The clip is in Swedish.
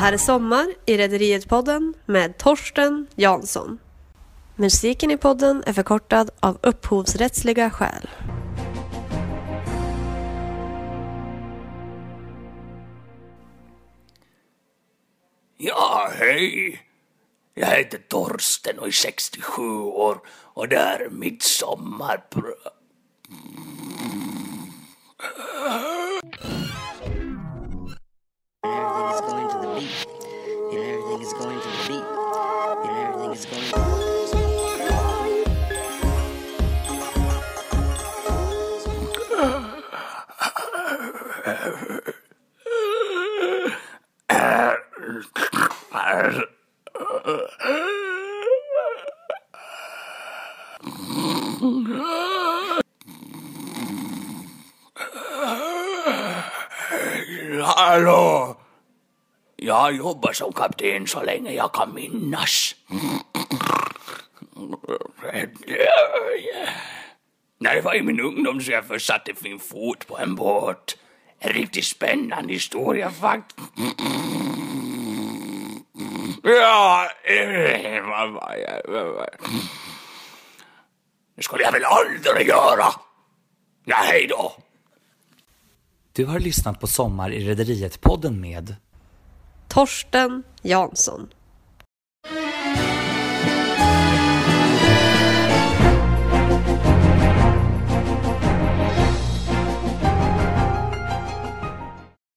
här är Sommar i Rederiet-podden med Torsten Jansson. Musiken i podden är förkortad av upphovsrättsliga skäl. Ja, hej. Jag heter Torsten och är 67 år och det här är mitt sommarprogram. Hallå! Jag har jobbat som kapten så länge jag kan minnas. När det var i min ungdom så jag först satte min fot på en båt. En riktigt spännande historia faktiskt. Ja, eh? Det skulle jag väl aldrig göra. Ja, hej då. Du har lyssnat på Sommar i Rederiet-podden med Torsten Jansson.